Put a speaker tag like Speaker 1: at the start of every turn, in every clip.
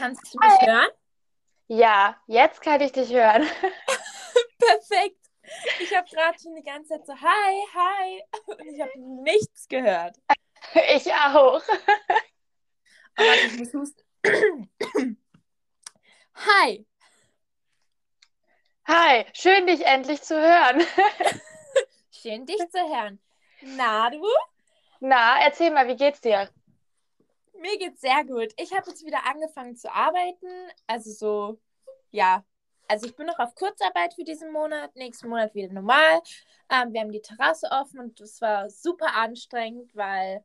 Speaker 1: Kannst du mich Hi. hören?
Speaker 2: Ja, jetzt kann ich dich hören.
Speaker 1: Perfekt. Ich habe gerade schon die ganze Zeit so Hi, hi und ich habe nichts gehört.
Speaker 2: Ich auch.
Speaker 1: Aber ich muss husten. Hi.
Speaker 2: Hi, schön dich endlich zu hören.
Speaker 1: schön dich zu hören. Na du?
Speaker 2: Na, erzähl mal, wie geht's dir?
Speaker 1: Mir geht's sehr gut. Ich habe jetzt wieder angefangen zu arbeiten. Also so, ja. Also ich bin noch auf Kurzarbeit für diesen Monat, nächsten Monat wieder normal. Ähm, wir haben die Terrasse offen und das war super anstrengend, weil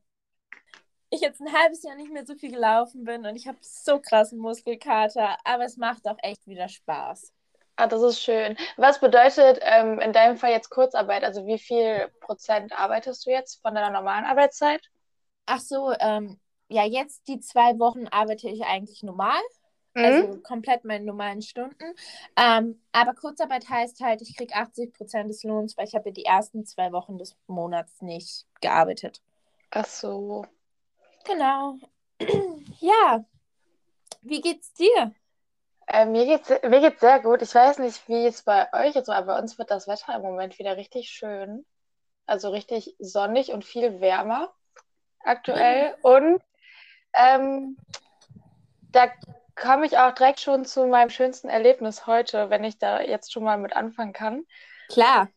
Speaker 1: ich jetzt ein halbes Jahr nicht mehr so viel gelaufen bin und ich habe so krassen Muskelkater, aber es macht auch echt wieder Spaß.
Speaker 2: Ah, das ist schön. Was bedeutet ähm, in deinem Fall jetzt Kurzarbeit? Also wie viel Prozent arbeitest du jetzt von deiner normalen Arbeitszeit?
Speaker 1: Ach so, ähm, ja, jetzt die zwei Wochen arbeite ich eigentlich normal. Mhm. Also komplett meine normalen Stunden. Ähm, aber Kurzarbeit heißt halt, ich kriege 80 Prozent des Lohns, weil ich habe ja die ersten zwei Wochen des Monats nicht gearbeitet.
Speaker 2: Ach so.
Speaker 1: Genau. ja. Wie geht's dir?
Speaker 2: Äh, mir geht's, mir geht's sehr gut. Ich weiß nicht, wie es bei euch ist, aber bei uns wird das Wetter im Moment wieder richtig schön. Also richtig sonnig und viel wärmer aktuell. Mhm. Und ähm, da komme ich auch direkt schon zu meinem schönsten Erlebnis heute, wenn ich da jetzt schon mal mit anfangen kann.
Speaker 1: Klar.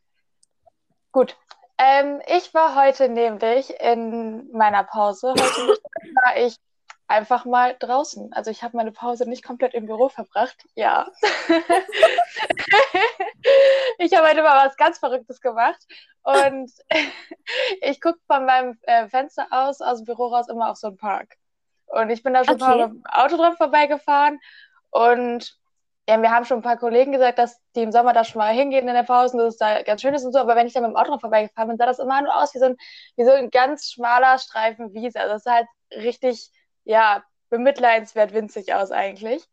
Speaker 2: Gut. Ähm, ich war heute nämlich in meiner Pause. Heute war ich einfach mal draußen. Also ich habe meine Pause nicht komplett im Büro verbracht. Ja. ich habe heute mal was ganz Verrücktes gemacht. Und ich gucke von meinem äh, Fenster aus, aus dem Büro raus, immer auf so einen Park. Und ich bin da schon okay. paar mit dem Auto dran vorbeigefahren. Und ja, wir haben schon ein paar Kollegen gesagt, dass die im Sommer da schon mal hingehen in der Pause und dass es da ganz schön ist und so. Aber wenn ich da mit dem Auto dran vorbeigefahren bin, sah das immer nur aus wie so ein, wie so ein ganz schmaler Streifen Wiese. Also es sah halt richtig, ja, bemitleidenswert winzig aus eigentlich.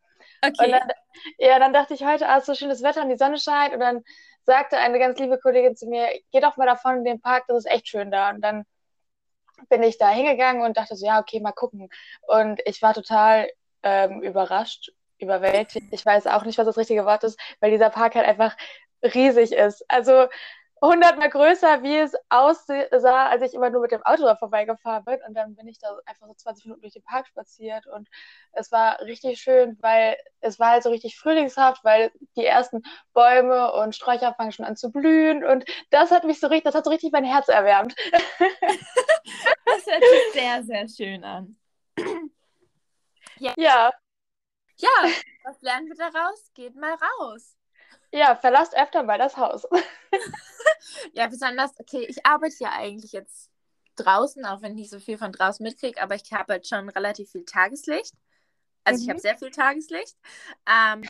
Speaker 2: Okay. Und dann, ja, dann dachte ich heute, ah, so schönes Wetter und die Sonne scheint. Und dann sagte eine ganz liebe Kollegin zu mir, geh doch mal davon in den Park, das ist echt schön da. Und dann bin ich da hingegangen und dachte so, ja, okay, mal gucken. Und ich war total ähm, überrascht, überwältigt. Ich weiß auch nicht, was das richtige Wort ist, weil dieser Park halt einfach riesig ist. Also hundertmal größer, wie es aussah, als ich immer nur mit dem Auto da vorbeigefahren bin. Und dann bin ich da einfach so 20 Minuten durch den Park spaziert. Und es war richtig schön, weil es war halt so richtig frühlingshaft, weil die ersten Bäume und Sträucher fangen schon an zu blühen. Und das hat mich so richtig, das hat so richtig mein Herz erwärmt.
Speaker 1: das hört sich sehr, sehr schön an.
Speaker 2: ja. ja.
Speaker 1: Ja, was lernen wir daraus? Geht mal raus.
Speaker 2: Ja, verlasst öfter mal das Haus.
Speaker 1: ja, besonders, okay, ich arbeite ja eigentlich jetzt draußen, auch wenn ich nicht so viel von draußen mitkriege, aber ich habe halt schon relativ viel Tageslicht. Also mhm. ich habe sehr viel Tageslicht. Ähm,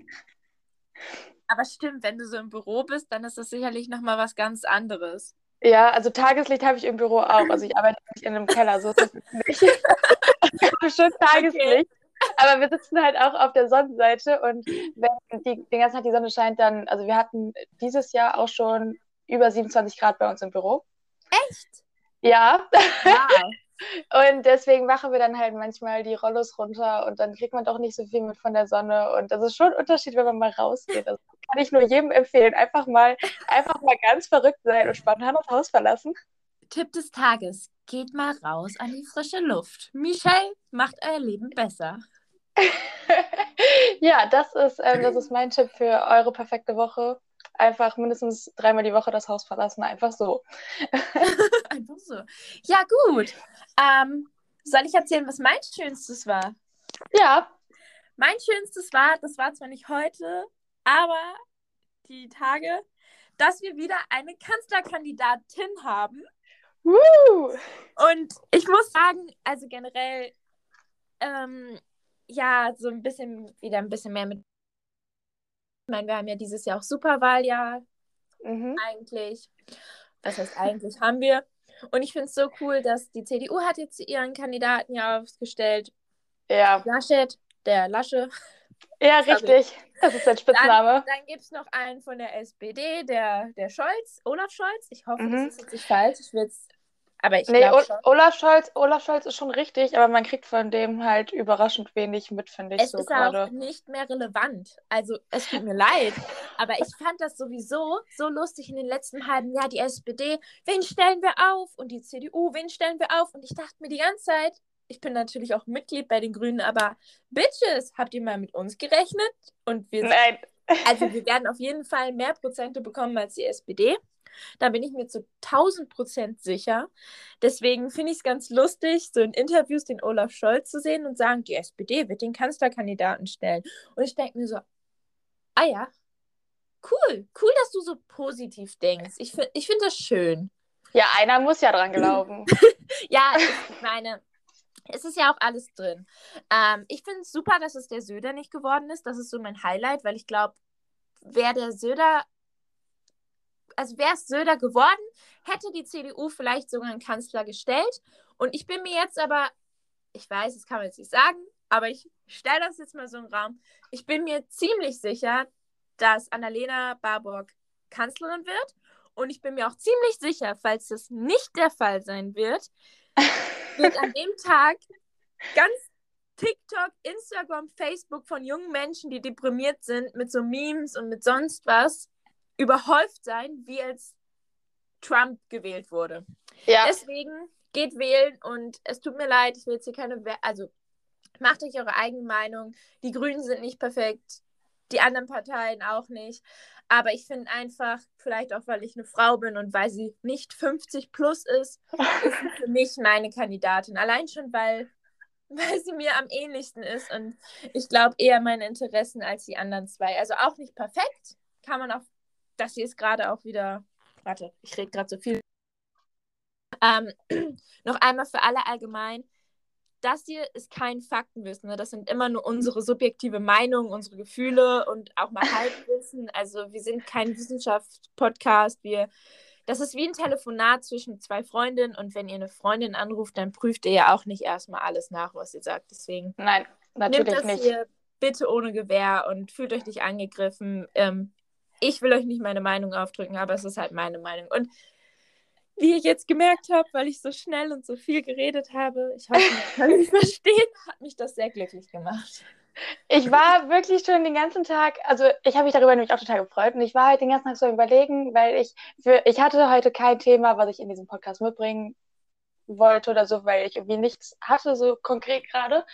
Speaker 1: aber stimmt, wenn du so im Büro bist, dann ist das sicherlich nochmal was ganz anderes.
Speaker 2: Ja, also Tageslicht habe ich im Büro auch. Also ich arbeite nicht in einem Keller, so ist es nicht. ich habe schon Tageslicht. Okay. Aber wir sitzen halt auch auf der Sonnenseite und wenn die, den ganzen Tag die Sonne scheint, dann, also wir hatten dieses Jahr auch schon über 27 Grad bei uns im Büro.
Speaker 1: Echt?
Speaker 2: Ja. Wow. Und deswegen machen wir dann halt manchmal die Rollos runter und dann kriegt man doch nicht so viel mit von der Sonne. Und das ist schon ein Unterschied, wenn man mal rausgeht. Das kann ich nur jedem empfehlen. Einfach mal, einfach mal ganz verrückt sein und spontan das Haus verlassen.
Speaker 1: Tipp des Tages: Geht mal raus an die frische Luft. Michelle macht euer Leben besser.
Speaker 2: ja, das ist, ähm, das ist mein Tipp für eure perfekte Woche. Einfach mindestens dreimal die Woche das Haus verlassen, einfach so.
Speaker 1: einfach so. Ja, gut. Ähm, soll ich erzählen, was mein Schönstes war?
Speaker 2: Ja.
Speaker 1: Mein Schönstes war, das war zwar nicht heute, aber die Tage, dass wir wieder eine Kanzlerkandidatin haben.
Speaker 2: Woo!
Speaker 1: Und ich muss sagen, also generell, ähm, ja, so ein bisschen, wieder ein bisschen mehr mit. Ich meine, wir haben ja dieses Jahr auch Superwahljahr. Mhm. Eigentlich. Was heißt eigentlich? haben wir. Und ich finde es so cool, dass die CDU hat jetzt ihren Kandidaten ja aufgestellt.
Speaker 2: Ja.
Speaker 1: Laschet, der Lasche.
Speaker 2: Ja, richtig. Das ist sein Spitzname.
Speaker 1: Dann, dann gibt es noch einen von der SPD, der, der Scholz, Olaf Scholz. Ich hoffe, mhm. das ist jetzt nicht falsch. Ich will jetzt Aber ich
Speaker 2: Nee,
Speaker 1: glaube.
Speaker 2: Olaf Scholz, Olaf Scholz ist schon richtig, aber man kriegt von dem halt überraschend wenig mit, finde ich
Speaker 1: Es
Speaker 2: so
Speaker 1: ist auch
Speaker 2: gerade.
Speaker 1: nicht mehr relevant. Also es tut mir leid, aber ich fand das sowieso so lustig in den letzten halben Jahr. Die SPD, wen stellen wir auf? Und die CDU, wen stellen wir auf? Und ich dachte mir die ganze Zeit, ich bin natürlich auch Mitglied bei den Grünen, aber Bitches, habt ihr mal mit uns gerechnet? Und wir,
Speaker 2: Nein.
Speaker 1: also wir werden auf jeden Fall mehr Prozente bekommen als die SPD. Da bin ich mir zu 1000 Prozent sicher. Deswegen finde ich es ganz lustig, so in Interviews den Olaf Scholz zu sehen und sagen, die SPD wird den Kanzlerkandidaten stellen. Und ich denke mir so, ah ja, cool, cool, dass du so positiv denkst. Ich, fi- ich finde das schön.
Speaker 2: Ja, einer muss ja dran glauben.
Speaker 1: Ja, ich meine, es ist ja auch alles drin. Ähm, ich finde es super, dass es der Söder nicht geworden ist. Das ist so mein Highlight, weil ich glaube, wäre der Söder, also wäre es Söder geworden, hätte die CDU vielleicht sogar einen Kanzler gestellt. Und ich bin mir jetzt aber, ich weiß, das kann man jetzt nicht sagen, aber ich stelle das jetzt mal so im Raum. Ich bin mir ziemlich sicher, dass Annalena Baerbock Kanzlerin wird. Und ich bin mir auch ziemlich sicher, falls das nicht der Fall sein wird, wird an dem Tag ganz TikTok, Instagram, Facebook von jungen Menschen, die deprimiert sind, mit so Memes und mit sonst was, überhäuft sein, wie als Trump gewählt wurde.
Speaker 2: Ja,
Speaker 1: Deswegen geht wählen und es tut mir leid, ich will jetzt hier keine, We also macht euch eure eigene Meinung. Die Grünen sind nicht perfekt, die anderen Parteien auch nicht. Aber ich finde einfach, vielleicht auch, weil ich eine Frau bin und weil sie nicht 50 plus ist, ist sie für mich meine Kandidatin. Allein schon, weil, weil sie mir am ähnlichsten ist und ich glaube eher meine Interessen als die anderen zwei. Also auch nicht perfekt, kann man auch, das hier ist gerade auch wieder, warte, ich rede gerade so viel. Ähm, noch einmal für alle allgemein. Das hier ist kein Faktenwissen. Ne? Das sind immer nur unsere subjektive Meinung, unsere Gefühle und auch mal Halbwissen. Also wir sind kein Wissenschaftspodcast. Wir, das ist wie ein Telefonat zwischen zwei Freundinnen und wenn ihr eine Freundin anruft, dann prüft ihr ja auch nicht erstmal alles nach, was ihr sagt. Deswegen
Speaker 2: nein,
Speaker 1: nehmt
Speaker 2: natürlich
Speaker 1: das
Speaker 2: nicht.
Speaker 1: hier bitte ohne Gewehr und fühlt euch nicht angegriffen. Ähm, ich will euch nicht meine Meinung aufdrücken, aber es ist halt meine Meinung. Und wie ich jetzt gemerkt habe, weil ich so schnell und so viel geredet habe, ich hoffe, man kann mich verstehen, hat mich das sehr glücklich gemacht.
Speaker 2: Ich war wirklich schon den ganzen Tag, also ich habe mich darüber nämlich auch total gefreut und ich war halt den ganzen Tag so überlegen, weil ich für, ich hatte heute kein Thema, was ich in diesem Podcast mitbringen wollte oder so, weil ich irgendwie nichts hatte, so konkret gerade.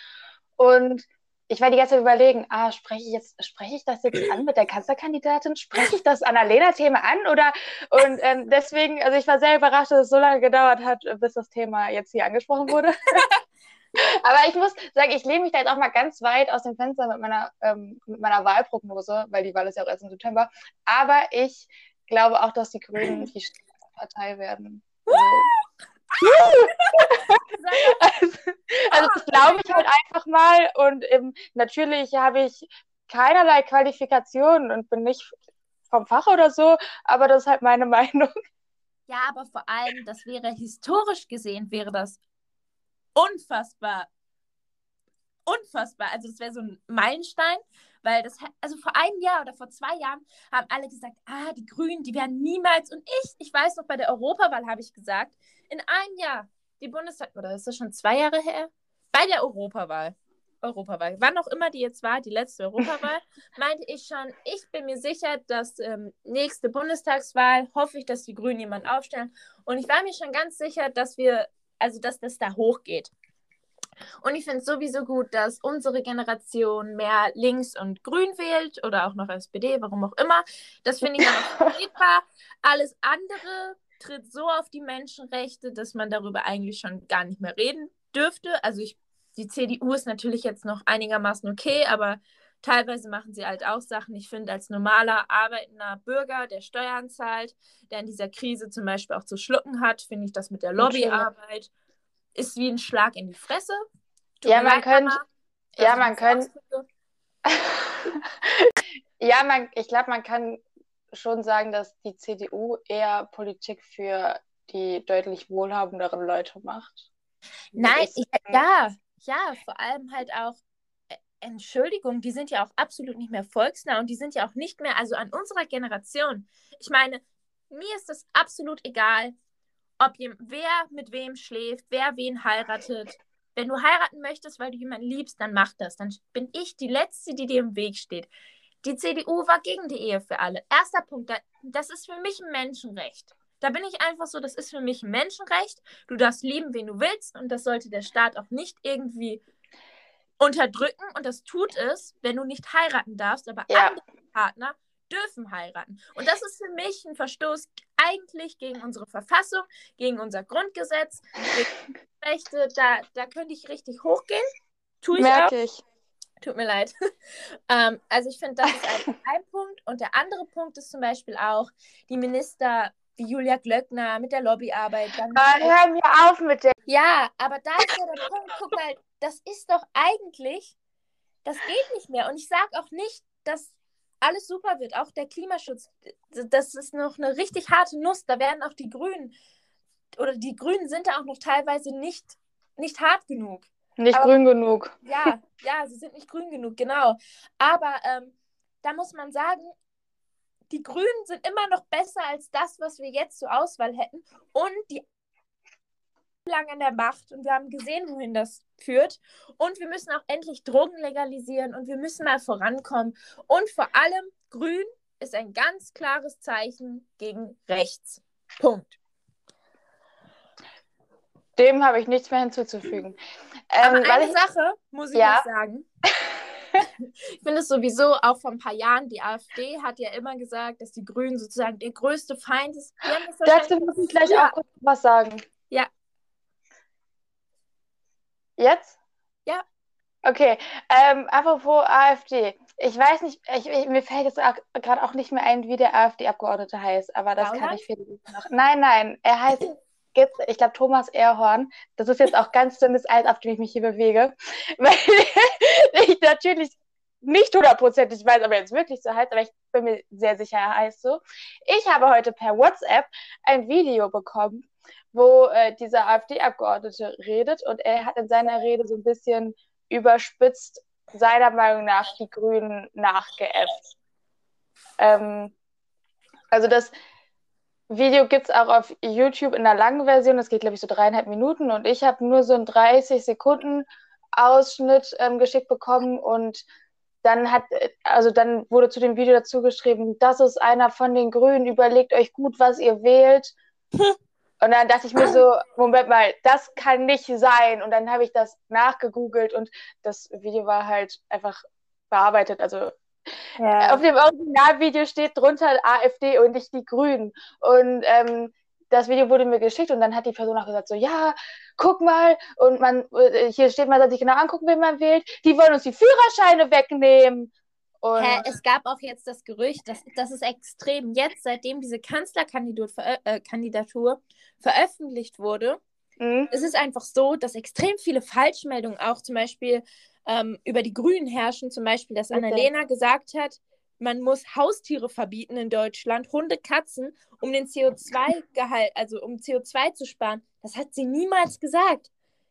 Speaker 2: Und ich war die ganze Zeit überlegen, ah, spreche ich jetzt, spreche ich das jetzt an mit der Kanzlerkandidatin? Spreche ich das Annalena-Thema an? Oder und ähm, deswegen, also ich war sehr überrascht, dass es so lange gedauert hat, bis das Thema jetzt hier angesprochen wurde. Aber ich muss sagen, ich lehne mich da jetzt auch mal ganz weit aus dem Fenster mit meiner, ähm, mit meiner Wahlprognose, weil die Wahl ist ja auch erst im September. Aber ich glaube auch, dass die Grünen die Partei werden. Also, also das glaube ich halt einfach mal. Und ähm, natürlich habe ich keinerlei Qualifikationen und bin nicht vom Fach oder so, aber das ist halt meine Meinung.
Speaker 1: Ja, aber vor allem, das wäre historisch gesehen, wäre das unfassbar, unfassbar. Also das wäre so ein Meilenstein, weil das, also vor einem Jahr oder vor zwei Jahren haben alle gesagt, ah, die Grünen, die werden niemals, und ich, ich weiß noch, bei der Europawahl habe ich gesagt, in einem Jahr, die Bundestag, oder ist das schon zwei Jahre her? Bei der Europawahl, Europawahl, wann auch immer die jetzt war, die letzte Europawahl, meinte ich schon, ich bin mir sicher, dass ähm, nächste Bundestagswahl hoffe ich, dass die Grünen jemanden aufstellen. Und ich war mir schon ganz sicher, dass wir, also dass das da hochgeht. Und ich finde es sowieso gut, dass unsere Generation mehr links und grün wählt oder auch noch SPD, warum auch immer. Das finde ich auch vertretbar. Alles andere tritt so auf die Menschenrechte, dass man darüber eigentlich schon gar nicht mehr reden dürfte. Also ich, die CDU ist natürlich jetzt noch einigermaßen okay, aber teilweise machen sie halt auch Sachen. Ich finde, als normaler arbeitender Bürger, der Steuern zahlt, der in dieser Krise zum Beispiel auch zu schlucken hat, finde ich das mit der Lobbyarbeit ist wie ein Schlag in die Fresse. Tut
Speaker 2: Ja, man könnte, ja, man
Speaker 1: das
Speaker 2: könnte, ja, man, ich glaube, man kann schon sagen, dass die CDU eher Politik für die deutlich wohlhabenderen Leute macht.
Speaker 1: Nein, ich, ja, ja, vor allem halt auch, äh, Entschuldigung, die sind ja auch absolut nicht mehr volksnah und die sind ja auch nicht mehr, also an unserer Generation. Ich meine, mir ist es absolut egal, ob jem, wer mit wem schläft, wer wen heiratet. Wenn du heiraten möchtest, weil du jemanden liebst, dann mach das. Dann bin ich die Letzte, die dir im Weg steht. Die CDU war gegen die Ehe für alle. Erster Punkt, das ist für mich ein Menschenrecht. Da bin ich einfach so, das ist für mich ein Menschenrecht. Du darfst lieben, wen du willst und das sollte der Staat auch nicht irgendwie unterdrücken und das tut es, wenn du nicht heiraten darfst, aber ja. andere Partner dürfen heiraten. Und das ist für mich ein Verstoß eigentlich gegen unsere Verfassung, gegen unser Grundgesetz, gegen Rechte. Da, da könnte ich richtig hochgehen.
Speaker 2: Tue ich Merke auch. ich.
Speaker 1: Tut mir leid. ähm, also ich finde, das ist ein, ein Punkt. Und der andere Punkt ist zum Beispiel auch die Minister wie Julia Glöckner mit der Lobbyarbeit. Dann
Speaker 2: ah, hör mir auf mit der.
Speaker 1: Ja, aber da ist ja der Punkt, guck mal, das ist doch eigentlich, das geht nicht mehr. Und ich sage auch nicht, dass alles super wird, auch der Klimaschutz, das ist noch eine richtig harte Nuss. Da werden auch die Grünen, oder die Grünen sind da auch noch teilweise nicht, nicht hart genug.
Speaker 2: Nicht Aber, grün genug.
Speaker 1: Ja, ja, sie sind nicht grün genug, genau. Aber ähm, da muss man sagen, die Grünen sind immer noch besser als das, was wir jetzt zur Auswahl hätten. Und die lang an der Macht und wir haben gesehen, wohin das führt. Und wir müssen auch endlich Drogen legalisieren und wir müssen mal vorankommen. Und vor allem, grün ist ein ganz klares Zeichen gegen rechts. Punkt.
Speaker 2: Dem habe ich nichts mehr hinzuzufügen.
Speaker 1: Ähm, Aber eine ich... Sache muss ich ja. sagen. ich finde es sowieso auch vor ein paar Jahren, die AfD hat ja immer gesagt, dass die Grünen sozusagen der größte Feind ist.
Speaker 2: Dazu muss ich gleich auch kurz was sagen.
Speaker 1: Ja.
Speaker 2: Jetzt?
Speaker 1: Ja.
Speaker 2: Okay, ähm, apropos AfD. Ich weiß nicht, ich, ich, mir fällt jetzt gerade auch nicht mehr ein, wie der AfD-Abgeordnete heißt, aber das Gauland? kann ich vielleicht noch. Nein, nein, er heißt ich glaube, Thomas Erhorn. Das ist jetzt auch ganz dünnes Eis, auf dem ich mich hier bewege. Weil ich natürlich nicht hundertprozentig weiß, aber jetzt wirklich so heißt, aber ich bin mir sehr sicher, er heißt so. Ich habe heute per WhatsApp ein Video bekommen, wo äh, dieser AfD-Abgeordnete redet und er hat in seiner Rede so ein bisschen überspitzt seiner Meinung nach die Grünen nachgeäfft. Ähm, also das, Video gibt es auch auf YouTube in der langen Version. Das geht, glaube ich, so dreieinhalb Minuten. Und ich habe nur so einen 30 Sekunden Ausschnitt ähm, geschickt bekommen und dann hat, also dann wurde zu dem Video dazu geschrieben, das ist einer von den Grünen, überlegt euch gut, was ihr wählt. Und dann dachte ich mir so, Moment mal, das kann nicht sein. Und dann habe ich das nachgegoogelt und das Video war halt einfach bearbeitet. Also ja. Auf dem Originalvideo steht drunter AfD und nicht die Grünen. Und ähm, das Video wurde mir geschickt und dann hat die Person auch gesagt, so, ja, guck mal, und man, äh, hier steht, man soll sich genau angucken, wen man wählt. Die wollen uns die Führerscheine wegnehmen.
Speaker 1: Und Hä, es gab auch jetzt das Gerücht, dass das ist extrem. Jetzt, seitdem diese Kanzlerkandidatur äh, veröffentlicht wurde, mhm. ist es einfach so, dass extrem viele Falschmeldungen auch zum Beispiel ähm, über die Grünen herrschen, zum Beispiel, dass okay. Annalena gesagt hat, man muss Haustiere verbieten in Deutschland, Hunde, Katzen, um den CO2-Gehalt, also um CO2 zu sparen. Das hat sie niemals gesagt.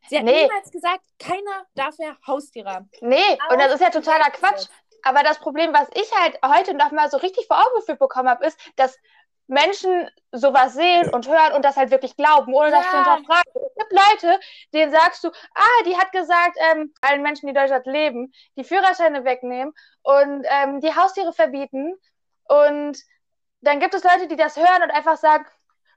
Speaker 1: Sie hat nee. niemals gesagt, keiner darf mehr Haustiere haben.
Speaker 2: Nee, Aber und das ist ja totaler Quatsch. Aber das Problem, was ich halt heute noch mal so richtig vor Augen geführt bekommen habe, ist, dass Menschen sowas sehen und hören und das halt wirklich glauben, ohne das ja. zu hinterfragen. Es gibt Leute, denen sagst du, ah, die hat gesagt, ähm, allen Menschen, die in Deutschland leben, die Führerscheine wegnehmen und ähm, die Haustiere verbieten. Und dann gibt es Leute, die das hören und einfach sagen,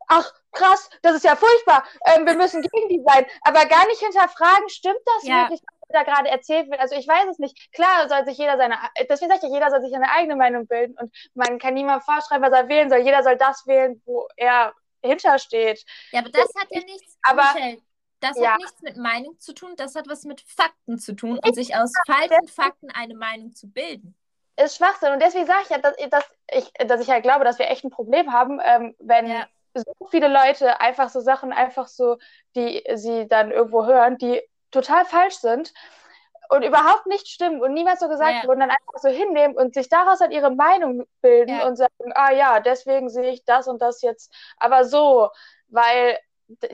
Speaker 2: ach, krass, das ist ja furchtbar, ähm, wir müssen gegen die sein. Aber gar nicht hinterfragen, stimmt das ja. wirklich, da gerade erzählt wird. Also ich weiß es nicht. Klar soll sich jeder seine, deswegen sage ich ja, jeder soll sich seine eigene Meinung bilden und man kann niemandem vorschreiben, was er wählen soll. Jeder soll das wählen, wo er hintersteht.
Speaker 1: Ja, aber das hat ja nichts, aber, Michelle, das ja. hat nichts mit Meinung zu tun, das hat was mit Fakten zu tun und sich aus falschen Fakten eine Meinung zu bilden.
Speaker 2: Ist Schwachsinn. Und deswegen sage ich ja, dass, dass, ich, dass ich halt glaube, dass wir echt ein Problem haben, ähm, wenn ja. So viele Leute einfach so Sachen einfach so, die sie dann irgendwo hören, die total falsch sind und überhaupt nicht stimmen und niemals so gesagt ja. wurden, dann einfach so hinnehmen und sich daraus dann ihre Meinung bilden ja. und sagen, ah ja, deswegen sehe ich das und das jetzt, aber so, weil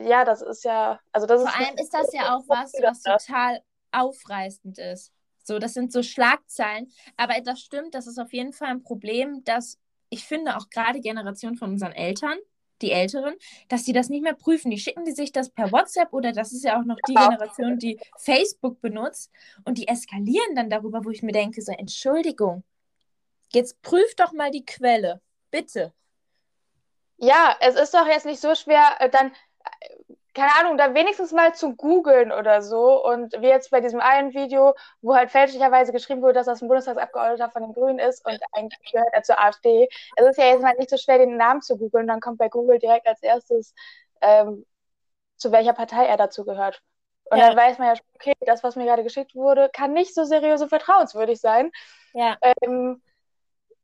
Speaker 2: ja, das ist ja, also das
Speaker 1: Vor ist allem ist das ja auch was, was total aufreißend ist. So, das sind so Schlagzeilen, aber das stimmt, das ist auf jeden Fall ein Problem, dass ich finde auch gerade Generationen von unseren Eltern, die Älteren, dass sie das nicht mehr prüfen. Die schicken die sich das per WhatsApp oder das ist ja auch noch die Generation, die Facebook benutzt und die eskalieren dann darüber, wo ich mir denke, so Entschuldigung, jetzt prüf doch mal die Quelle, bitte.
Speaker 2: Ja, es ist doch jetzt nicht so schwer, äh, dann keine Ahnung, da wenigstens mal zu googeln oder so. Und wie jetzt bei diesem einen Video, wo halt fälschlicherweise geschrieben wurde, dass das ein Bundestagsabgeordneter von den Grünen ist und eigentlich gehört er zur AfD. Es ist ja jetzt mal nicht so schwer, den Namen zu googeln. Dann kommt bei Google direkt als erstes, ähm, zu welcher Partei er dazu gehört. Und ja. dann weiß man ja schon, okay, das, was mir gerade geschickt wurde, kann nicht so seriös und vertrauenswürdig sein.
Speaker 1: Ja.
Speaker 2: Ähm,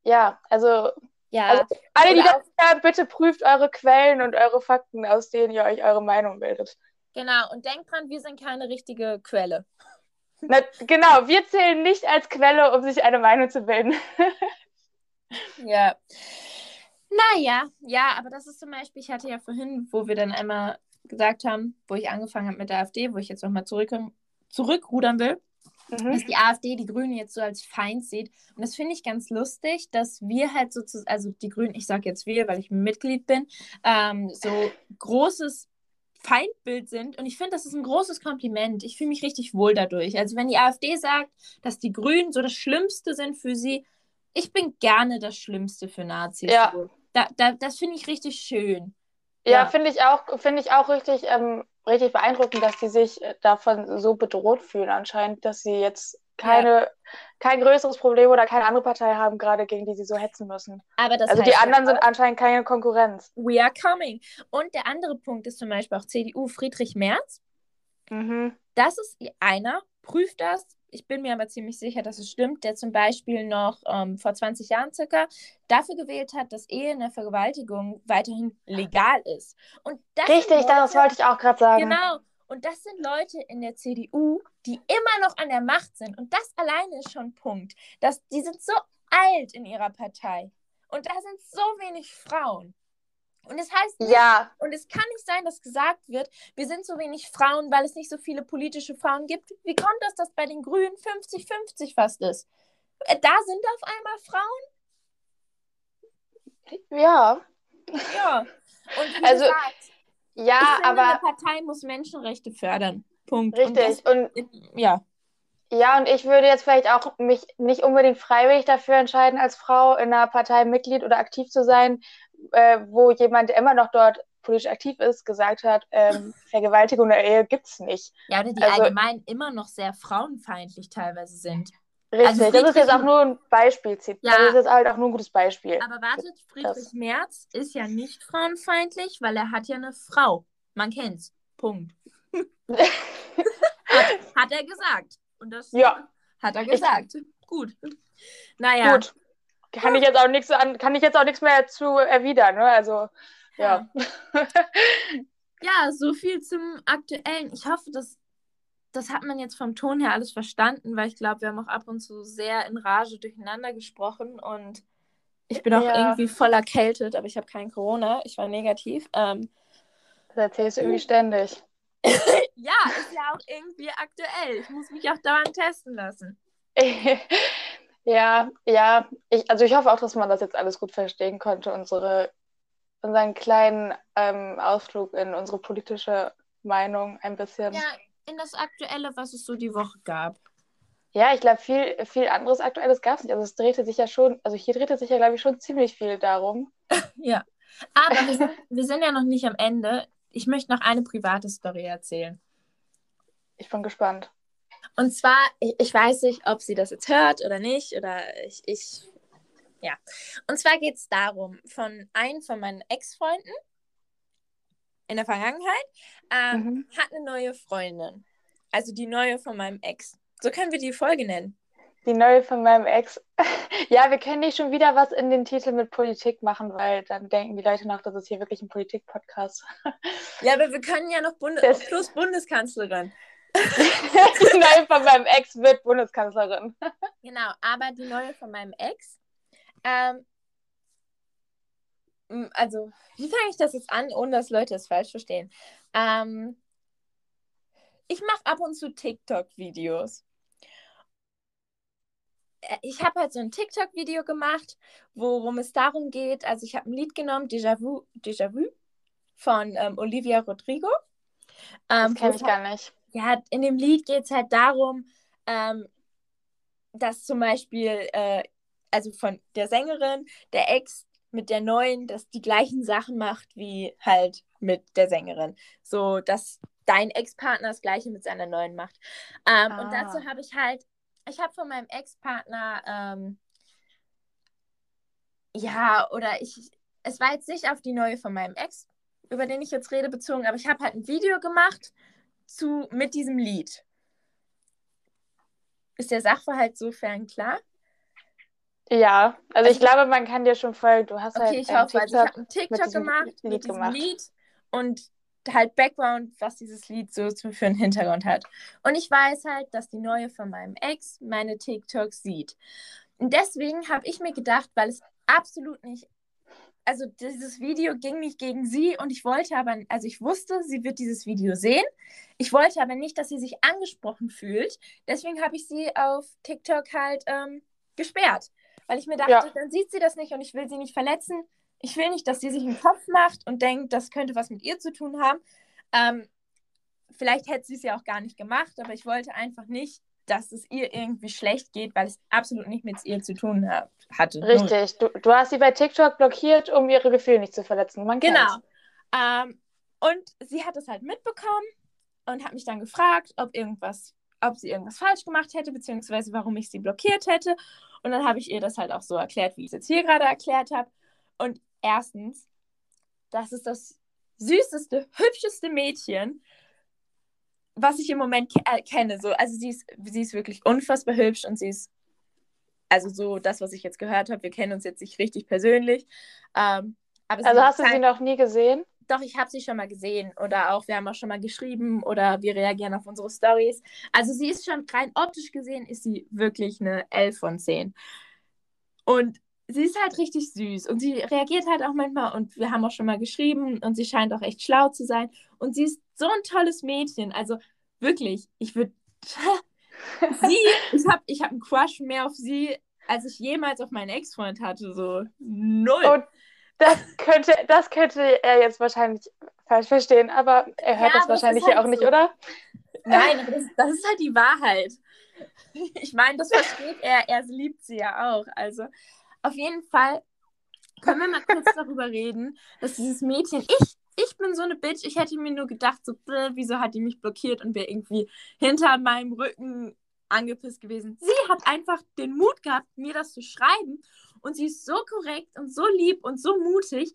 Speaker 2: ja, also
Speaker 1: ja.
Speaker 2: Also alle, die das hören, bitte prüft eure Quellen und eure Fakten, aus denen ihr euch eure Meinung bildet.
Speaker 1: Genau, und denkt dran, wir sind keine richtige Quelle.
Speaker 2: Na, genau, wir zählen nicht als Quelle, um sich eine Meinung zu bilden.
Speaker 1: ja. Naja, ja, aber das ist zum Beispiel, ich hatte ja vorhin, wo wir dann einmal gesagt haben, wo ich angefangen habe mit der AfD, wo ich jetzt nochmal zurück, zurückrudern will, mhm. dass die AfD die Grünen jetzt so als Feind sieht. Und das finde ich ganz lustig, dass wir halt sozusagen, also die Grünen, ich sage jetzt wir, weil ich Mitglied bin, ähm, so großes Feindbild sind. Und ich finde, das ist ein großes Kompliment. Ich fühle mich richtig wohl dadurch. Also wenn die AfD sagt, dass die Grünen so das Schlimmste sind für sie, ich bin gerne das Schlimmste für Nazis.
Speaker 2: Ja.
Speaker 1: Da, da, das finde ich richtig schön.
Speaker 2: Ja, ja. finde ich auch, finde ich auch richtig ähm, richtig beeindruckend, dass die sich äh, davon so bedroht fühlen anscheinend, dass sie jetzt keine, ja. kein größeres Problem oder keine andere Partei haben, gerade gegen die sie so hetzen müssen.
Speaker 1: Aber das
Speaker 2: also die anderen ja sind anscheinend keine Konkurrenz.
Speaker 1: We are coming. Und der andere Punkt ist zum Beispiel auch CDU Friedrich Merz.
Speaker 2: Mhm.
Speaker 1: Das ist einer, prüft das, ich bin mir aber ziemlich sicher, dass es stimmt, der zum Beispiel noch ähm, vor 20 Jahren circa dafür gewählt hat, dass Ehe in der Vergewaltigung weiterhin legal ist. Und das
Speaker 2: Richtig, Leute, das wollte ich auch gerade sagen.
Speaker 1: Genau. Und das sind Leute in der CDU, die immer noch an der Macht sind. Und das alleine ist schon ein Punkt. Dass, die sind so alt in ihrer Partei. Und da sind so wenig Frauen. Und es heißt
Speaker 2: nicht, ja.
Speaker 1: und es kann nicht sein, dass gesagt wird, wir sind so wenig Frauen, weil es nicht so viele politische Frauen gibt. Wie kommt das, dass bei den Grünen 50-50 fast ist? Äh, da sind auf einmal
Speaker 2: Frauen? Ja.
Speaker 1: Ja. Und
Speaker 2: also,
Speaker 1: gesagt,
Speaker 2: ja,
Speaker 1: ich finde,
Speaker 2: aber
Speaker 1: eine Partei muss Menschenrechte fördern. Punkt.
Speaker 2: Richtig.
Speaker 1: Und, das, und ja.
Speaker 2: Ja, und ich würde jetzt vielleicht auch mich nicht unbedingt freiwillig dafür entscheiden, als Frau in einer Partei Mitglied oder aktiv zu sein, äh, wo jemand, der immer noch dort politisch aktiv ist, gesagt hat, ähm, Vergewaltigung der Ehe gibt es nicht.
Speaker 1: Ja, oder die also, allgemein immer noch sehr frauenfeindlich teilweise sind.
Speaker 2: Richtig, also das ist jetzt auch nur ein Beispiel. Ja. Das ist jetzt halt auch nur ein gutes Beispiel.
Speaker 1: Aber wartet, Friedrich das. Merz ist ja nicht frauenfeindlich, weil er hat ja eine Frau. Man kennt's. Punkt. hat, hat, er gesagt. Und das
Speaker 2: ja.
Speaker 1: hat er gesagt. Ich, Gut. Naja. Gut.
Speaker 2: Kann ich jetzt auch nichts an, kann ich jetzt auch nichts mehr zu erwidern, ne? Also, ja.
Speaker 1: Ja, so viel zum aktuellen. Ich hoffe, dass das hat man jetzt vom Ton her alles verstanden, weil ich glaube, wir haben auch ab und zu sehr in Rage durcheinander gesprochen und ich bin auch ja. irgendwie voll erkältet, aber ich habe kein Corona. Ich war negativ. Ähm,
Speaker 2: das erzählst du irgendwie ständig.
Speaker 1: ja, ist ja auch irgendwie aktuell. Ich muss mich auch dauernd testen lassen.
Speaker 2: Ja, ja. Ich, also ich hoffe auch, dass man das jetzt alles gut verstehen konnte, unsere, unseren kleinen ähm, Ausflug in unsere politische Meinung ein bisschen.
Speaker 1: Ja, in das Aktuelle, was es so die Woche gab.
Speaker 2: Ja, ich glaube, viel, viel anderes Aktuelles gab es nicht. Also es drehte sich ja schon, also hier drehte sich ja, glaube ich, schon ziemlich viel darum.
Speaker 1: ja. Aber wir sind, wir sind ja noch nicht am Ende. Ich möchte noch eine private Story erzählen.
Speaker 2: Ich bin gespannt.
Speaker 1: Und zwar, ich, ich, weiß nicht, ob sie das jetzt hört oder nicht, oder ich, ich ja. Und zwar geht es darum, von einem von meinen Ex-Freunden in der Vergangenheit ähm, mhm. hat eine neue Freundin. Also die neue von meinem Ex. So können wir die Folge nennen.
Speaker 2: Die neue von meinem Ex. ja, wir können nicht schon wieder was in den Titel mit Politik machen, weil dann denken die Leute noch, das ist hier wirklich ein Politik-Podcast.
Speaker 1: ja, aber wir können ja noch Bundes plus Bundeskanzlerin.
Speaker 2: die neue von meinem Ex wird Bundeskanzlerin.
Speaker 1: Genau, aber die neue von meinem Ex. Ähm, also, wie fange ich das jetzt an, ohne dass Leute es falsch verstehen? Ähm, ich mache ab und zu TikTok-Videos. Äh, ich habe halt so ein TikTok-Video gemacht, worum es darum geht. Also, ich habe ein Lied genommen, Déjà-vu, Déjà-vu, von ähm, Olivia Rodrigo.
Speaker 2: Ähm, das kenne ich gar nicht.
Speaker 1: Ja, in dem Lied geht es halt darum, ähm, dass zum Beispiel, äh, also von der Sängerin, der Ex mit der neuen, dass die gleichen Sachen macht wie halt mit der Sängerin. So, dass dein Ex-Partner das gleiche mit seiner neuen macht. Ähm, ah. Und dazu habe ich halt, ich habe von meinem Ex-Partner, ähm, ja, oder ich, es war jetzt nicht auf die neue von meinem Ex, über den ich jetzt rede, bezogen, aber ich habe halt ein Video gemacht zu, mit diesem Lied. Ist der Sachverhalt sofern klar?
Speaker 2: Ja, also, also ich glaube, man kann dir schon folgen. Du hast
Speaker 1: okay,
Speaker 2: halt
Speaker 1: ich hoffe, also ich habe einen TikTok gemacht Lied mit diesem gemacht. Lied und halt Background, was dieses Lied so für einen Hintergrund hat. Und ich weiß halt, dass die neue von meinem Ex meine TikToks sieht. Und deswegen habe ich mir gedacht, weil es absolut nicht also dieses Video ging nicht gegen sie und ich wollte aber, also ich wusste, sie wird dieses Video sehen. Ich wollte aber nicht, dass sie sich angesprochen fühlt. Deswegen habe ich sie auf TikTok halt ähm, gesperrt. Weil ich mir dachte, ja. dann sieht sie das nicht und ich will sie nicht verletzen. Ich will nicht, dass sie sich einen Kopf macht und denkt, das könnte was mit ihr zu tun haben. Ähm, vielleicht hätte sie es ja auch gar nicht gemacht, aber ich wollte einfach nicht, dass es ihr irgendwie schlecht geht, weil es absolut nicht mit ihr zu tun hat, hatte.
Speaker 2: Richtig. Du, du hast sie bei TikTok blockiert, um ihre Gefühle nicht zu verletzen. Man
Speaker 1: genau. Ähm, und sie hat es halt mitbekommen und hat mich dann gefragt, ob irgendwas, ob sie irgendwas falsch gemacht hätte, beziehungsweise warum ich sie blockiert hätte. Und dann habe ich ihr das halt auch so erklärt, wie ich es jetzt hier gerade erklärt habe. Und erstens, das ist das süßeste, hübscheste Mädchen, was ich im Moment ke äh, kenne. So, also sie ist, sie ist wirklich unfassbar hübsch und sie ist, also so das, was ich jetzt gehört habe, wir kennen uns jetzt nicht richtig persönlich. Ähm,
Speaker 2: also hast du sie noch nie gesehen?
Speaker 1: Doch, ich habe sie schon mal gesehen oder auch, wir haben auch schon mal geschrieben oder wir reagieren auf unsere Stories. Also sie ist schon rein optisch gesehen, ist sie wirklich eine 11 von 10. Und sie ist halt richtig süß und sie reagiert halt auch manchmal und wir haben auch schon mal geschrieben und sie scheint auch echt schlau zu sein und sie ist so ein tolles Mädchen. Also wirklich, ich würde sie, ich habe ich hab einen Crush mehr auf sie, als ich jemals auf meinen Ex-Freund hatte, so null. Und
Speaker 2: das könnte, das könnte er jetzt wahrscheinlich falsch verstehen, aber er hört ja, das wahrscheinlich ja halt auch so. nicht, oder?
Speaker 1: Nein, das, das ist halt die Wahrheit. Ich meine, das versteht er, er liebt sie ja auch. Also auf jeden Fall können wir mal kurz darüber reden, dass dieses Mädchen, ich, ich bin so eine Bitch, ich hätte mir nur gedacht, so, wieso hat die mich blockiert und wäre irgendwie hinter meinem Rücken angepisst gewesen. Sie hat einfach den Mut gehabt, mir das zu schreiben und sie ist so korrekt und so lieb und so mutig.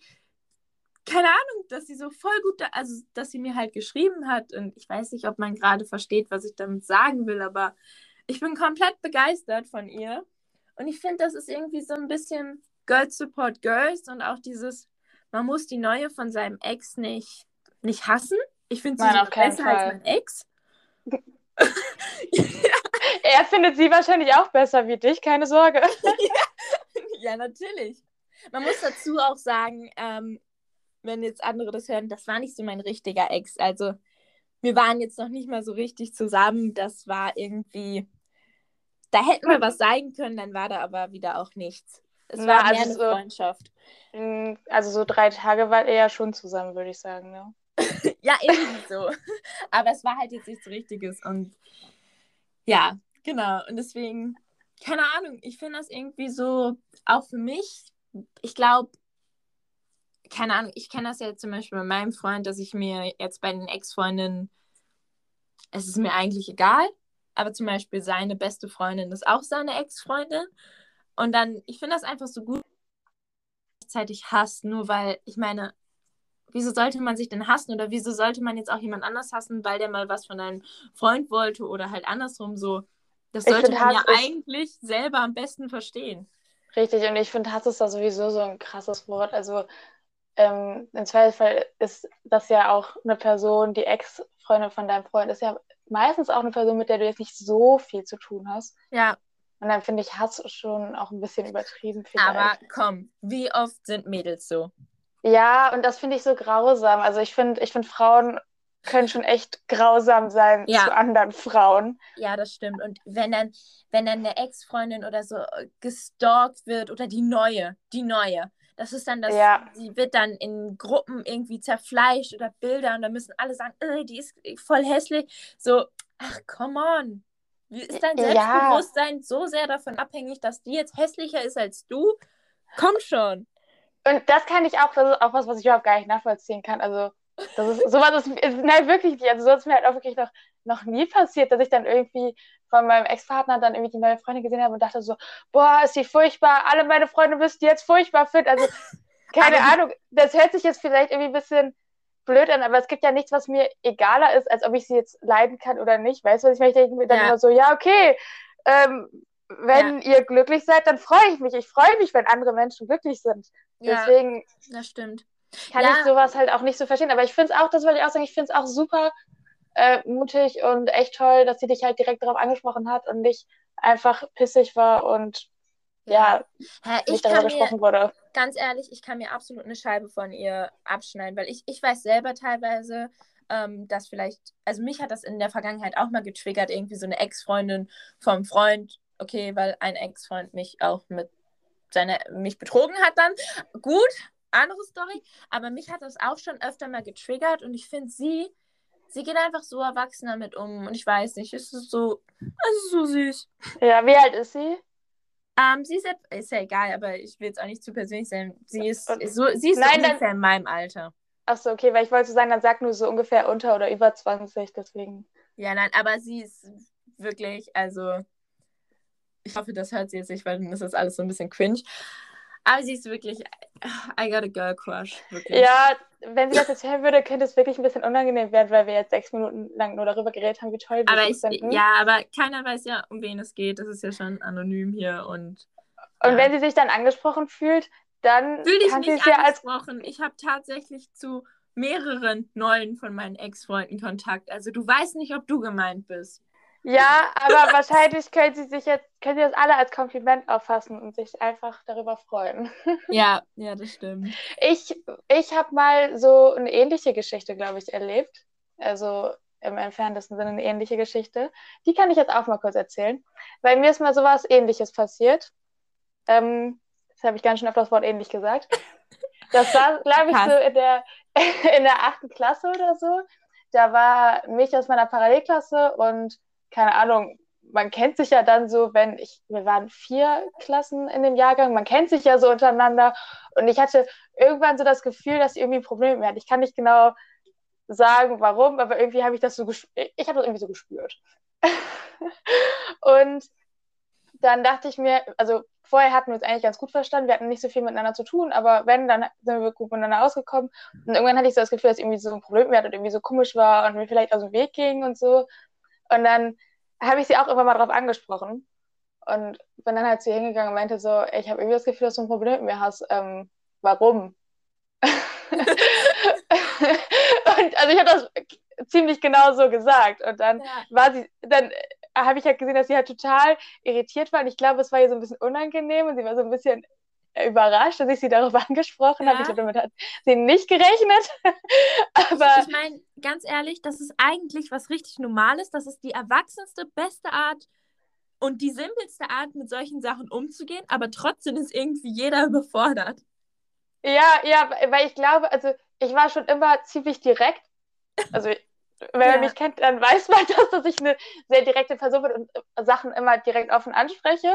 Speaker 1: Keine Ahnung, dass sie so voll gut, da, also dass sie mir halt geschrieben hat und ich weiß nicht, ob man gerade versteht, was ich damit sagen will, aber ich bin komplett begeistert von ihr und ich finde, das ist irgendwie so ein bisschen Girls Support Girls und auch dieses, man muss die neue von seinem Ex nicht, nicht hassen. Ich finde sie Nein, besser Fall. als mein Ex.
Speaker 2: ja. Er findet sie wahrscheinlich auch besser wie dich, keine Sorge.
Speaker 1: ja. ja, natürlich. Man muss dazu auch sagen, ähm, wenn jetzt andere das hören, das war nicht so mein richtiger Ex. Also wir waren jetzt noch nicht mal so richtig zusammen. Das war irgendwie da hätten wir was sagen können, dann war da aber wieder auch nichts. Es Na, war mehr also eine so, Freundschaft.
Speaker 2: Also so drei Tage war er ja schon zusammen, würde ich sagen, ja.
Speaker 1: ja, irgendwie so. Aber es war halt jetzt nichts Richtiges und ja, genau. Und deswegen, keine Ahnung, ich finde das irgendwie so, auch für mich, ich glaube, keine Ahnung, ich kenne das ja zum Beispiel bei meinem Freund, dass ich mir jetzt bei den Ex-Freundinnen, es ist mir eigentlich egal, aber zum Beispiel seine beste Freundin ist auch seine Ex-Freundin. Und dann, ich finde das einfach so gut, gleichzeitig hasst, nur weil, ich meine, wieso sollte man sich denn hassen oder wieso sollte man jetzt auch jemand anders hassen, weil der mal was von einem Freund wollte oder halt andersrum so. Das sollte find, man ja eigentlich selber am besten verstehen.
Speaker 2: Richtig, und ich finde, Hass ist da sowieso so ein krasses Wort. Also ähm, im Zweifelsfall ist das ja auch eine Person, die Ex-Freundin von deinem Freund ist ja meistens auch eine Person, mit der du jetzt nicht so viel zu tun hast.
Speaker 1: Ja.
Speaker 2: Und dann finde ich Hass schon auch ein bisschen übertrieben.
Speaker 1: Vielleicht. Aber komm, wie oft sind Mädels so?
Speaker 2: Ja, und das finde ich so grausam. Also ich finde, ich finde Frauen können schon echt grausam sein ja. zu anderen Frauen.
Speaker 1: Ja, das stimmt. Und wenn dann, wenn dann eine Ex-Freundin oder so gestalkt wird oder die neue, die neue, Das ist dann das,
Speaker 2: Ja.
Speaker 1: sie wird dann in Gruppen irgendwie zerfleischt oder Bilder und dann müssen alle sagen, äh, die ist voll hässlich. So, ach, come on. Wie ist dein
Speaker 2: Ja.
Speaker 1: Selbstbewusstsein so sehr davon abhängig, dass die jetzt hässlicher ist als du? Komm schon.
Speaker 2: Und das kann ich auch, das ist auch was, was ich überhaupt gar nicht nachvollziehen kann. Also, das ist, sowas ist, ist nein, wirklich nicht. Also, so ist mir halt auch wirklich noch, noch nie passiert, dass ich dann irgendwie von meinem Ex-Partner dann irgendwie die neue Freundin gesehen habe und dachte so, boah, ist die furchtbar, alle meine Freunde die jetzt furchtbar finden. Also, keine Ahnung, das hört sich jetzt vielleicht irgendwie ein bisschen blöd an, aber es gibt ja nichts, was mir egaler ist, als ob ich sie jetzt leiden kann oder nicht. Weißt du, was ich meine? Ich denke mir dann
Speaker 1: Ja.
Speaker 2: immer so, ja, okay, ähm, wenn ihr glücklich seid, dann freue ich mich. Ich freue mich, wenn andere Menschen glücklich sind.
Speaker 1: Ja,
Speaker 2: Deswegen
Speaker 1: das stimmt.
Speaker 2: kann
Speaker 1: Ja.
Speaker 2: ich sowas halt auch nicht so verstehen. Aber ich finde es auch, das wollte ich auch sagen, ich finde es auch super äh, mutig und echt toll, dass sie dich halt direkt darauf angesprochen hat und nicht einfach pissig war und ja,
Speaker 1: Hä, ich
Speaker 2: nicht darüber
Speaker 1: kann mir,
Speaker 2: gesprochen wurde.
Speaker 1: ganz ehrlich, ich kann mir absolut eine Scheibe von ihr abschneiden, weil ich, ich weiß selber teilweise, ähm, dass vielleicht, also mich hat das in der Vergangenheit auch mal getriggert, irgendwie so eine Ex-Freundin vom Freund, okay, weil ein Ex-Freund mich auch mit seiner, mich betrogen hat dann. Gut, andere Story, aber mich hat das auch schon öfter mal getriggert und ich finde sie, sie geht einfach so erwachsen damit um und ich weiß nicht, es ist so, es ist so süß.
Speaker 2: Ja, wie alt ist sie?
Speaker 1: Ähm, sie ist, ja- ist ja egal, aber ich will jetzt auch nicht zu persönlich sein. Sie ist,
Speaker 2: Und-
Speaker 1: so, sie ist
Speaker 2: Nein, dann-
Speaker 1: ungefähr in meinem Alter.
Speaker 2: Achso, okay, weil ich wollte so sagen, dann sag nur so ungefähr unter oder über 20, deswegen.
Speaker 1: Ja, nein, aber sie ist wirklich, also ich hoffe, das hört sie jetzt nicht, weil dann ist das alles so ein bisschen cringe. Aber sie ist wirklich, I got a girl crush, wirklich.
Speaker 2: Ja, wenn sie das jetzt hören würde, könnte es wirklich ein bisschen unangenehm werden, weil wir jetzt sechs Minuten lang nur darüber geredet haben, wie toll wir
Speaker 1: aber
Speaker 2: sie
Speaker 1: ich, ja, aber keiner weiß ja, um wen es geht. Das ist ja schon anonym hier und
Speaker 2: Und
Speaker 1: ja.
Speaker 2: wenn sie sich dann angesprochen fühlt, dann
Speaker 1: fühl dich
Speaker 2: kann sie
Speaker 1: nicht
Speaker 2: es ja als
Speaker 1: angesprochen. Ich habe tatsächlich zu mehreren neuen von meinen Ex-Freunden Kontakt. Also du weißt nicht, ob du gemeint bist.
Speaker 2: Ja, aber wahrscheinlich können sie sich jetzt, können sie das alle als Kompliment auffassen und sich einfach darüber freuen.
Speaker 1: Ja, ja, das stimmt.
Speaker 2: Ich, ich habe mal so eine ähnliche Geschichte, glaube ich, erlebt. Also im entferntesten Sinne eine ähnliche Geschichte. Die kann ich jetzt auch mal kurz erzählen. Weil mir ist mal sowas ähnliches passiert. Ähm, das habe ich ganz schön öfter das Wort ähnlich gesagt. Das war, glaube ich,
Speaker 1: Krass.
Speaker 2: so in der, in der achten Klasse oder so. Da war mich aus meiner Parallelklasse und keine Ahnung, man kennt sich ja dann so, wenn ich, wir waren vier Klassen in dem Jahrgang, man kennt sich ja so untereinander und ich hatte irgendwann so das Gefühl, dass sie irgendwie ein Problem mir hat. Ich kann nicht genau sagen, warum, aber irgendwie habe ich das so gespürt. Ich habe das irgendwie so gespürt. und dann dachte ich mir, also vorher hatten wir uns eigentlich ganz gut verstanden, wir hatten nicht so viel miteinander zu tun, aber wenn, dann sind wir gut miteinander ausgekommen. Und irgendwann hatte ich so das Gefühl, dass irgendwie so ein Problem mir hat und irgendwie so komisch war und mir vielleicht aus dem Weg ging und so. Und dann habe ich sie auch immer mal drauf angesprochen und bin dann halt zu ihr hingegangen und meinte so, ich habe irgendwie das Gefühl, dass du ein Problem mit mir hast. Ähm, warum? und also ich habe das ziemlich genau so gesagt. Und dann
Speaker 1: Ja.
Speaker 2: war sie, dann habe ich halt gesehen, dass sie halt total irritiert war. Und ich glaube, es war ihr so ein bisschen unangenehm und sie war so ein bisschen überrascht, dass ich sie darüber angesprochen habe.
Speaker 1: Ja.
Speaker 2: Ich glaube, damit hat sie nicht gerechnet. Aber
Speaker 1: Ich meine, ganz ehrlich, das ist eigentlich was richtig Normales. Das ist die erwachsenste, beste Art und die simpelste Art, mit solchen Sachen umzugehen. Aber trotzdem ist irgendwie jeder überfordert.
Speaker 2: Ja, ja, weil ich glaube, also ich war schon immer ziemlich direkt. Also wenn
Speaker 1: Ja.
Speaker 2: man mich kennt, dann weiß man das, dass ich eine sehr direkte Person bin und Sachen immer direkt offen anspreche.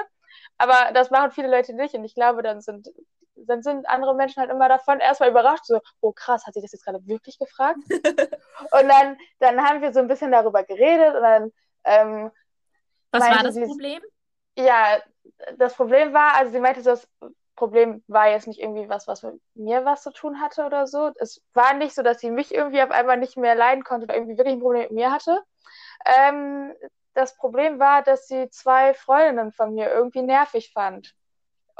Speaker 2: Aber das machen viele Leute nicht und ich glaube, dann sind, dann sind andere Menschen halt immer davon erstmal überrascht, so, oh krass, hat sie das jetzt gerade wirklich gefragt? und dann, dann haben wir so ein bisschen darüber geredet und dann ähm,
Speaker 1: Was war das
Speaker 2: sie-
Speaker 1: Problem?
Speaker 2: ja, das Problem war, also sie meinte, das Problem war jetzt nicht irgendwie was, was mit mir was zu tun hatte oder so. Es war nicht so, dass sie mich irgendwie auf einmal nicht mehr leiden konnte oder irgendwie wirklich ein Problem mit mir hatte. Ähm, das Problem war, dass sie zwei Freundinnen von mir irgendwie nervig fand.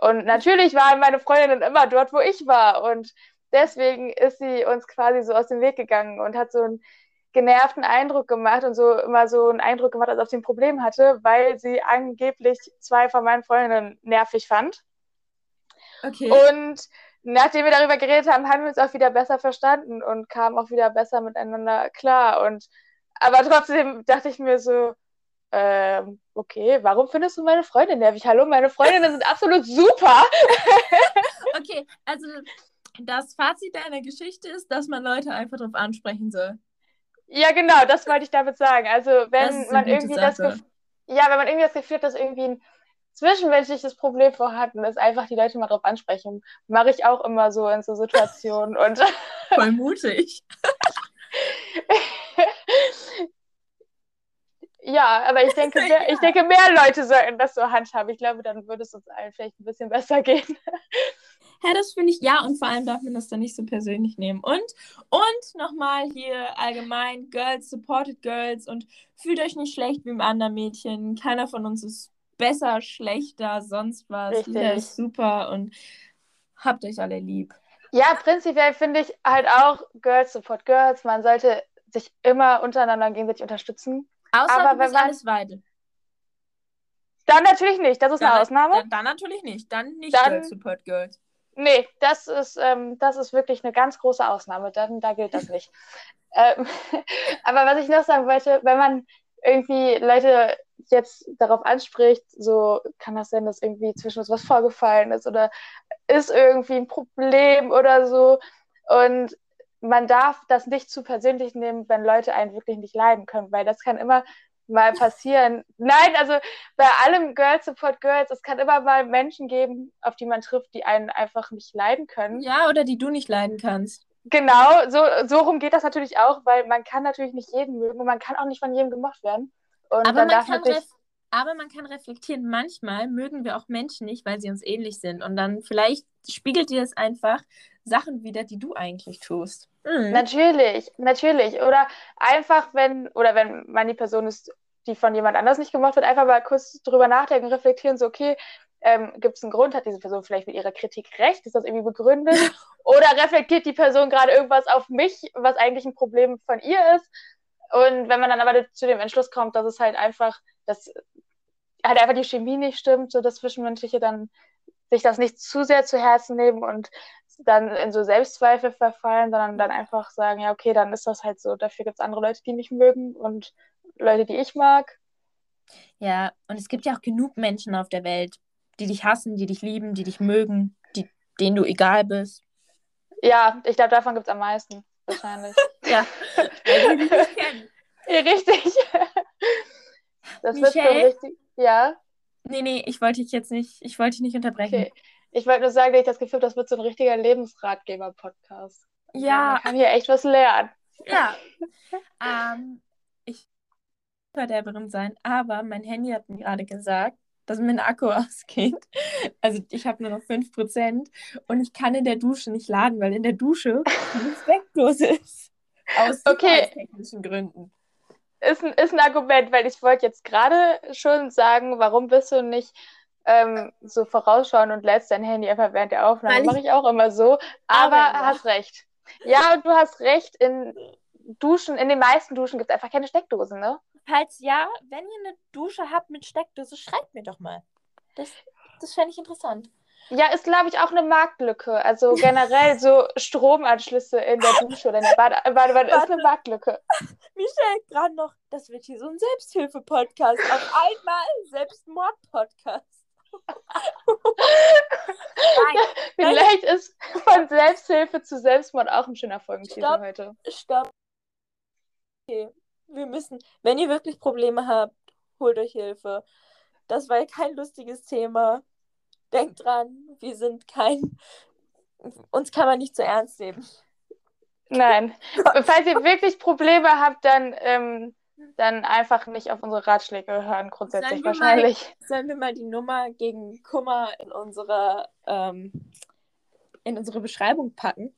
Speaker 2: Und natürlich waren meine Freundinnen immer dort, wo ich war. Und deswegen ist sie uns quasi so aus dem Weg gegangen und hat so einen genervten Eindruck gemacht und so immer so einen Eindruck gemacht, als ob sie ein Problem hatte, weil sie angeblich zwei von meinen Freundinnen nervig fand.
Speaker 1: Okay.
Speaker 2: Und nachdem wir darüber geredet haben, haben wir uns auch wieder besser verstanden und kamen auch wieder besser miteinander klar. Und aber trotzdem dachte ich mir so, ähm, okay, warum findest du meine Freundin nervig? Hallo, meine Freundinnen sind absolut super.
Speaker 1: Okay, Also, das Fazit deiner Geschichte ist, dass man Leute einfach darauf ansprechen soll.
Speaker 2: Ja, genau, das wollte ich damit sagen. Also, wenn man irgendwie Sache. das Gefühl, ja, wenn man irgendwie das Gefühl hat, dass irgendwie ein zwischenmenschliches Problem vorhanden ist, einfach die Leute mal drauf ansprechen. Mache ich auch immer so in so Situationen und.
Speaker 1: Voll mutig.
Speaker 2: ja, aber ich denke, mehr, ich denke, mehr Leute sollten das so handhaben. Ich glaube, dann würde es uns allen vielleicht ein bisschen besser gehen.
Speaker 1: Ja, das finde ich, ja, und vor allem darf man das dann nicht so persönlich nehmen. Und, und nochmal hier allgemein, Girls, supported Girls und fühlt euch nicht schlecht wie im anderen Mädchen. Keiner von uns ist besser, schlechter, sonst was. Richtig. Jeder ist super und habt euch alle lieb.
Speaker 2: Ja, prinzipiell finde ich halt auch Girls support Girls. Man sollte sich immer untereinander gegenseitig unterstützen.
Speaker 1: Außer Aber du wenn man alles Weide.
Speaker 2: Dann natürlich nicht. Das ist
Speaker 1: dann,
Speaker 2: eine Ausnahme.
Speaker 1: Dann, dann, natürlich nicht. Dann nicht dann, Girls Support Girls.
Speaker 2: Nee, das ist, ähm, das ist wirklich eine ganz große Ausnahme. Dann, da gilt das nicht. ähm, aber was ich noch sagen wollte, wenn man irgendwie Leute jetzt darauf anspricht, so kann das sein, dass irgendwie zwischen uns was vorgefallen ist oder ist irgendwie ein Problem oder so. Und man darf das nicht zu persönlich nehmen, wenn Leute einen wirklich nicht leiden können, weil das kann immer mal passieren. Nein, also bei allem Girls Support Girls, es kann immer mal Menschen geben, auf die man trifft, die einen einfach nicht leiden können.
Speaker 1: Ja, oder die du nicht leiden kannst.
Speaker 2: Genau, so, so rum geht das natürlich auch, weil man kann natürlich nicht jeden mögen und man kann auch nicht von jedem gemocht werden. Und
Speaker 1: aber, man kann natürlich... aber man kann reflektieren, manchmal mögen wir auch Menschen nicht, weil sie uns ähnlich sind. Und dann vielleicht spiegelt dir das einfach Sachen wieder, die du eigentlich tust.
Speaker 2: Mhm. Natürlich, natürlich. Oder einfach, wenn, oder wenn man die Person ist, die von jemand anders nicht gemacht wird, einfach mal kurz drüber nachdenken, reflektieren, so, okay, ähm, gibt es einen Grund, hat diese Person vielleicht mit ihrer Kritik recht, ist das irgendwie begründet? Oder reflektiert die Person gerade irgendwas auf mich, was eigentlich ein Problem von ihr ist? Und wenn man dann aber zu dem Entschluss kommt, dass es halt einfach, dass halt einfach die Chemie nicht stimmt, so das Zwischenmenschliche, dann sich das nicht zu sehr zu Herzen nehmen und dann in so Selbstzweifel verfallen, sondern dann einfach sagen, ja, okay, dann ist das halt so. Dafür gibt es andere Leute, die mich mögen und Leute, die ich mag.
Speaker 1: Ja, und es gibt ja auch genug Menschen auf der Welt, die dich hassen, die dich lieben, die dich mögen, die, denen du egal bist.
Speaker 2: Ja, ich glaube, davon gibt es am meisten, wahrscheinlich.
Speaker 1: ja,
Speaker 2: richtig. Das Michelle? wird so richtig. Ja.
Speaker 1: Nee, nee, ich wollte dich jetzt nicht, ich wollte dich nicht unterbrechen. Okay.
Speaker 2: Ich wollte nur sagen, dass ich das Gefühl habe, das wird so ein richtiger Lebensratgeber-Podcast.
Speaker 1: Ja.
Speaker 2: Man kann hier echt was lernen.
Speaker 1: Ja. ähm, ich Verderberin sein, aber mein Handy hat mir gerade gesagt, dass mein Akku ausgeht. Also ich habe nur noch 5% und ich kann in der Dusche nicht laden, weil in der Dusche eine Steckdose ist. Aus okay. technischen Gründen.
Speaker 2: Ist ein, ist ein Argument, weil ich wollte jetzt gerade schon sagen, warum bist du nicht ähm, so vorausschauen und lädst dein Handy einfach während der Aufnahme. Mache ich auch immer so. Aber hast recht. Ja, und du hast recht. In Duschen, in den meisten Duschen gibt es einfach keine Steckdosen, ne?
Speaker 1: Falls ja, wenn ihr eine Dusche habt mit Steckdose, schreibt mir doch mal. Das, das fände ich interessant.
Speaker 2: Ja, ist, glaube ich, auch eine Marktlücke. Also generell so Stromanschlüsse in der Dusche oder in der Bade Badewanne ist eine Marktlücke.
Speaker 1: Michelle, gerade noch, das wird hier so ein Selbsthilfe-Podcast. Auf einmal Selbstmord-Podcast.
Speaker 2: Vielleicht ist von Selbsthilfe zu Selbstmord auch ein schöner Folgentitel heute.
Speaker 1: Stopp. Okay, wir müssen, wenn ihr wirklich Probleme habt, holt euch Hilfe. Das war ja kein lustiges Thema. Denkt dran, wir sind kein. Uns kann man nicht zu ernst nehmen.
Speaker 2: Nein. Falls ihr wirklich Probleme habt, dann ähm, dann einfach nicht auf unsere Ratschläge hören, grundsätzlich wahrscheinlich.
Speaker 1: Mal, sollen wir mal die Nummer gegen Kummer in unsere, ähm, in unsere Beschreibung packen?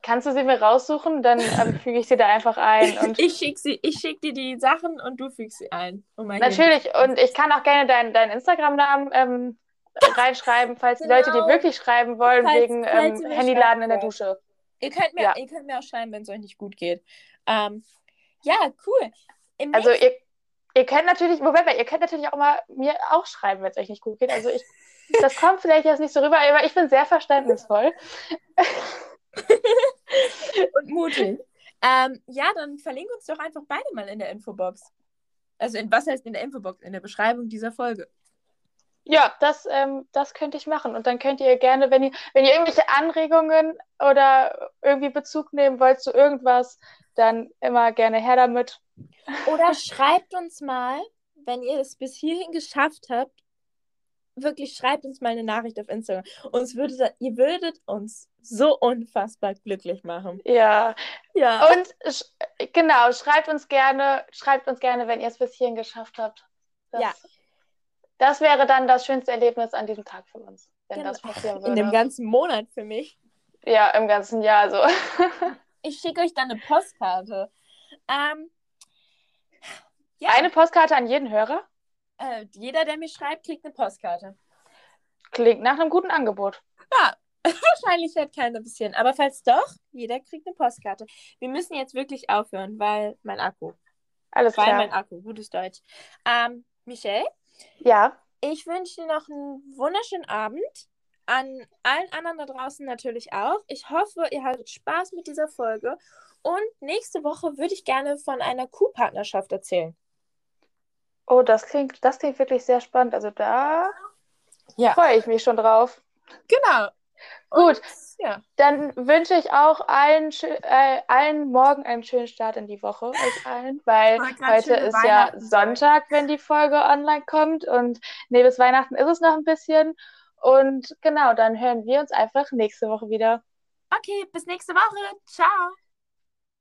Speaker 2: Kannst du sie mir raussuchen? Dann ähm, füge ich sie da einfach ein. Und
Speaker 1: ich schicke schick dir die Sachen und du fügst sie ein.
Speaker 2: Um Natürlich, Leben. und ich kann auch gerne deinen dein Instagram-Namen ähm, reinschreiben, falls genau. die Leute dir wirklich schreiben wollen, falls, wegen ähm, Handyladen in der Dusche.
Speaker 1: Ihr könnt mir, ja. ihr könnt mir auch schreiben, wenn es euch nicht gut geht. Ähm, ja, cool.
Speaker 2: Im also ihr, ihr könnt natürlich, Moment mal, ihr könnt natürlich auch mal mir auch schreiben, wenn es euch nicht gut geht. Also ich, das kommt vielleicht jetzt nicht so rüber, aber ich bin sehr verständnisvoll.
Speaker 1: Und mutig. Ähm, ja, dann verlinke uns doch einfach beide mal in der Infobox. Also in was heißt in der Infobox? In der Beschreibung dieser Folge.
Speaker 2: Ja, das, ähm, das könnte ich machen. Und dann könnt ihr gerne, wenn ihr, wenn ihr irgendwelche Anregungen oder irgendwie Bezug nehmen wollt zu irgendwas, dann immer gerne her damit.
Speaker 1: Oder schreibt uns mal, wenn ihr es bis hierhin geschafft habt, wirklich schreibt uns mal eine Nachricht auf Instagram. Uns würdet, ihr würdet uns so unfassbar glücklich machen.
Speaker 2: Ja.
Speaker 1: Ja.
Speaker 2: Und sch genau, schreibt uns gerne, schreibt uns gerne, wenn ihr es bis hierhin geschafft habt. Das,
Speaker 1: Ja.
Speaker 2: Das wäre dann das schönste Erlebnis an diesem Tag für uns, wenn
Speaker 1: Genau.
Speaker 2: das passieren würde.
Speaker 1: In dem ganzen Monat für mich.
Speaker 2: ja, im ganzen Jahr so.
Speaker 1: Ich schicke euch dann eine Postkarte. Ähm, ja,
Speaker 2: Eine Postkarte an jeden Hörer
Speaker 1: äh, jeder, der mir schreibt, kriegt eine Postkarte.
Speaker 2: klingt nach einem guten Angebot.
Speaker 1: Wahrscheinlich hört keiner bis hierhin. Aber falls doch, jeder kriegt eine Postkarte. Wir müssen jetzt wirklich aufhören, weil mein Akku.
Speaker 2: Alles
Speaker 1: Weil
Speaker 2: klar.
Speaker 1: mein Akku, gutes Deutsch. Ähm, Michelle,
Speaker 2: Ja,
Speaker 1: ich wünsche dir noch einen wunderschönen Abend. An allen anderen da draußen natürlich auch. Ich hoffe, ihr hattet Spaß mit dieser Folge. Und nächste Woche würde ich gerne von einer Kuhpartnerschaft erzählen.
Speaker 2: oh, das klingt, das klingt wirklich sehr spannend. Also da
Speaker 1: Ja.
Speaker 2: freue ich mich schon drauf.
Speaker 1: Genau.
Speaker 2: Gut,
Speaker 1: Ja.
Speaker 2: dann wünsche ich auch allen, äh, allen morgen einen schönen Start in die Woche, euch allen, weil heute ist ja. Sonntag, wenn die Folge online kommt und nee, bis Weihnachten ist es noch ein bisschen. Und genau, dann hören wir uns einfach nächste Woche wieder.
Speaker 1: Okay, bis nächste Woche. Ciao.